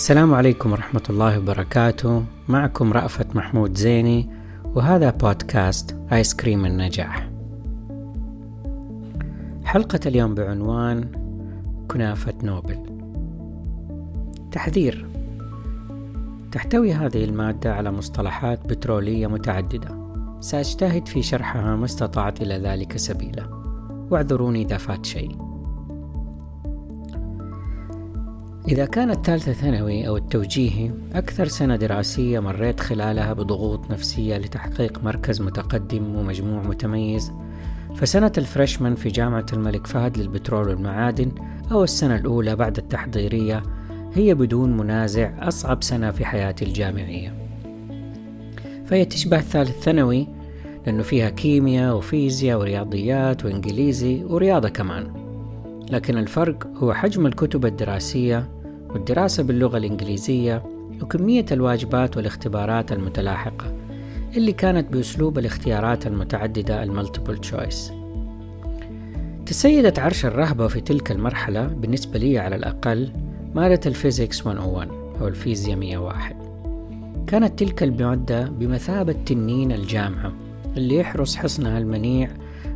السلام عليكم ورحمة الله وبركاته. معكم رأفت محمود زيني وهذا بودكاست آيس كريم النجاح. حلقة اليوم بعنوان كنافة نوبل. تحذير. تحتوي هذه المادة على مصطلحات بترولية متعددة. سأجتهد في شرحها ما استطعت إلى ذلك سبيلا. واعذروني إذا فات شيء. إذا كانت ثالثة ثانوي أو التوجيهي أكثر سنة دراسية مريت خلالها بضغوط نفسية لتحقيق مركز متقدم ومجموع متميز. فسنة الفريشمان في جامعة الملك فهد للبترول والمعادن أو السنة الأولى بعد التحضيرية هي بدون منازع أصعب سنة في حياتي الجامعية. فهي تشبه الثالث ثانوي لأنه فيها كيمياء وفيزياء ورياضيات وإنجليزي ورياضة كمان. لكن الفرق هو حجم الكتب الدراسية والدراسة باللغة الإنجليزية وكمية الواجبات والاختبارات المتلاحقة اللي كانت بأسلوب الاختيارات المتعددة ال multiple choice تسيدت عرش الرهبة في تلك المرحلة بالنسبة لي على الأقل مادة ال physics 101 أو الفيزياء 101 كانت تلك المادة بمثابة تنين الجامعة اللي يحرس حصنها المنيع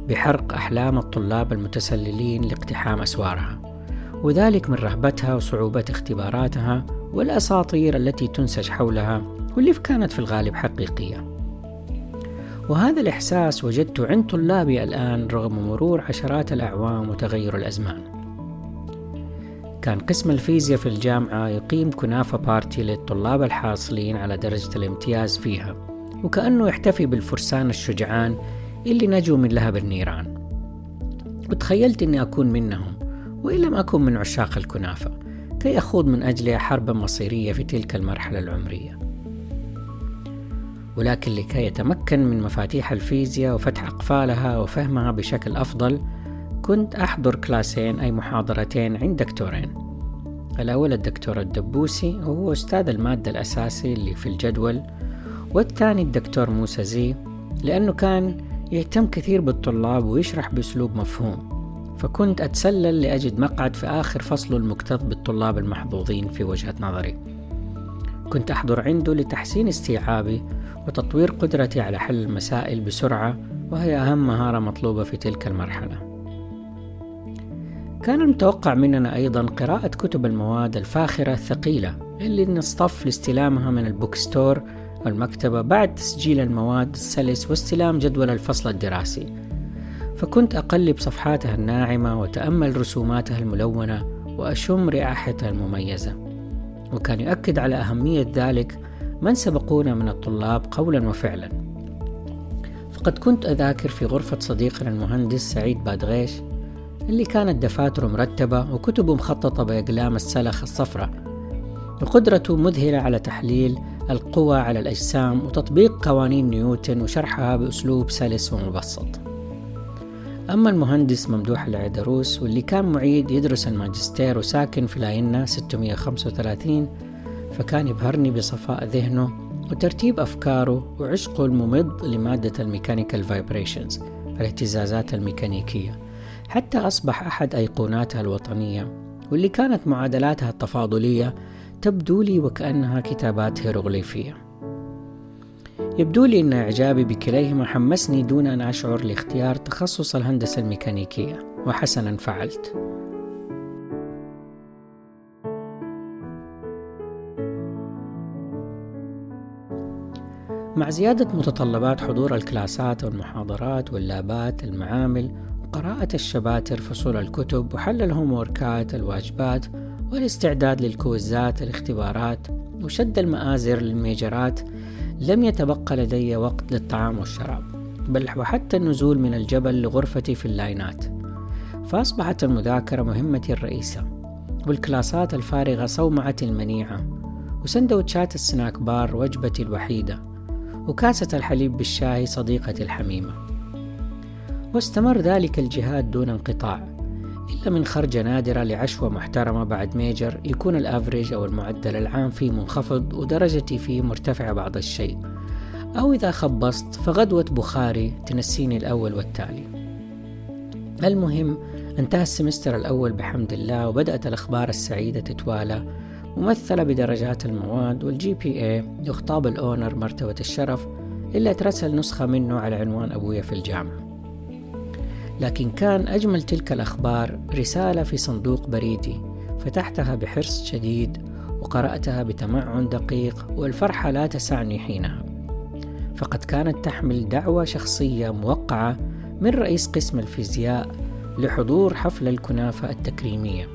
بحرق أحلام الطلاب المتسللين لاقتحام أسوارها وذلك من رهبتها وصعوبة اختباراتها والأساطير التي تنسج حولها واللي كانت في الغالب حقيقية. وهذا الإحساس وجدته عند طلابي الآن رغم مرور عشرات الأعوام وتغير الأزمان. كان قسم الفيزياء في الجامعة يقيم كنافة بارتي للطلاب الحاصلين على درجة الامتياز فيها وكأنه يحتفي بالفرسان الشجعان اللي نجوا من لهب النيران. وتخيلت أني أكون منهم وإن لم أكن من عشاق الكنافة كي أخوض من أجلها حربا مصيرية في تلك المرحلة العمرية. ولكن لكي يتمكن من مفاتيح الفيزياء وفتح أقفالها وفهمها بشكل أفضل كنت أحضر كلاسين أي محاضرتين عند دكتورين. الأول الدكتور الدبوسي وهو أستاذ المادة الأساسي اللي في الجدول والثاني الدكتور موسى زي لأنه كان يهتم كثير بالطلاب ويشرح بأسلوب مفهوم. فكنت أتسلل لأجد مقعد في آخر فصله المكتظ بالطلاب المحظوظين في وجهة نظري. كنت أحضر عنده لتحسين استيعابي وتطوير قدرتي على حل المسائل بسرعة وهي أهم مهارة مطلوبة في تلك المرحلة. كان المتوقع مننا أيضا قراءة كتب المواد الفاخرة الثقيلة اللي نصطف لاستلامها من البوكستور المكتبة بعد تسجيل المواد السلس واستلام جدول الفصل الدراسي. فكنت أقلب صفحاتها الناعمة وتأمل رسوماتها الملونة وأشم رائحتها المميزة. وكان يؤكد على أهمية ذلك من سبقونا من الطلاب قولا وفعلا. فقد كنت أذاكر في غرفة صديقنا المهندس سعيد بادغيش اللي كانت دفاتره مرتبة وكتبه مخططة بأقلام السلخ الصفراء. وقدرته مذهلة على تحليل القوى على الأجسام وتطبيق قوانين نيوتن وشرحها بأسلوب سلس ومبسط. أما المهندس ممدوح العيدروس واللي كان معيد يدرس الماجستير وساكن في لاين 635 فكان يبهرني بصفاء ذهنه وترتيب أفكاره وعشقه الممض لمادة ال mechanical vibrations الاهتزازات الميكانيكية. حتى أصبح أحد أيقوناتها الوطنية واللي كانت معادلاتها التفاضلية تبدو لي وكأنها كتابات هيروغليفية. يبدو لي أن إعجابي بكليهما حمسني دون أن أشعر لاختيار تخصص الهندسة الميكانيكية وحسنا فعلت. مع زيادة متطلبات حضور الكلاسات والمحاضرات واللابات المعامل وقراءة ال chapters فصول الكتب وحل ال homework ات الواجبات والاستعداد لل quiz ات الاختبارات وشد المآزر لل major ات لم يتبقى لدي وقت للطعام والشراب بل وحتى النزول من الجبل لغرفتي في ال line ات. فأصبحت المذاكرة مهمتي الرئيسة وال class ات الفارغة صومعتي المنيعة وسندوتشات ال snack bar وجبتي الوحيدة وكاسة الحليب بالشاي صديقتي الحميمة. واستمر ذلك الجهاد دون انقطاع. إلا من خرجة نادرة لعشوة محترمة بعد major يكون ال average أو المعدل العام فيه منخفض ودرجتي فيه مرتفعة بعض الشيء. أو إذا خبصت فغدوة بخاري تنسيني الأول والتالي. المهم انتهى ال semester الأول بحمد الله وبدأت الأخبار السعيدة تتوالى ممثلة بدرجات المواد وال GPA لخطاب ال honor مرتبة الشرف اللي ترسل نسخة منه على عنوان أبويا في الجامعة. لكن كان أجمل تلك الأخبار رسالة في صندوق بريدي. فتحتها بحرص شديد وقرأتها بتمعن دقيق والفرحة لا تسعني حينها. فقد كانت تحمل دعوة شخصية موقعة من رئيس قسم الفيزياء لحضور حفل الكنافة التكريمية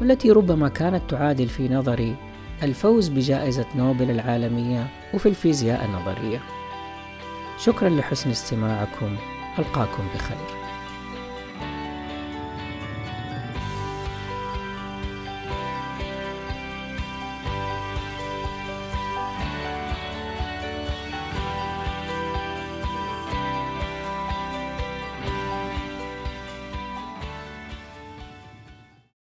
والتي ربما كانت تعادل في نظري الفوز بجائزة نوبل العالمية وفي الفيزياء النظرية. شكرا لحسن استماعكم. ألقاكم بخير.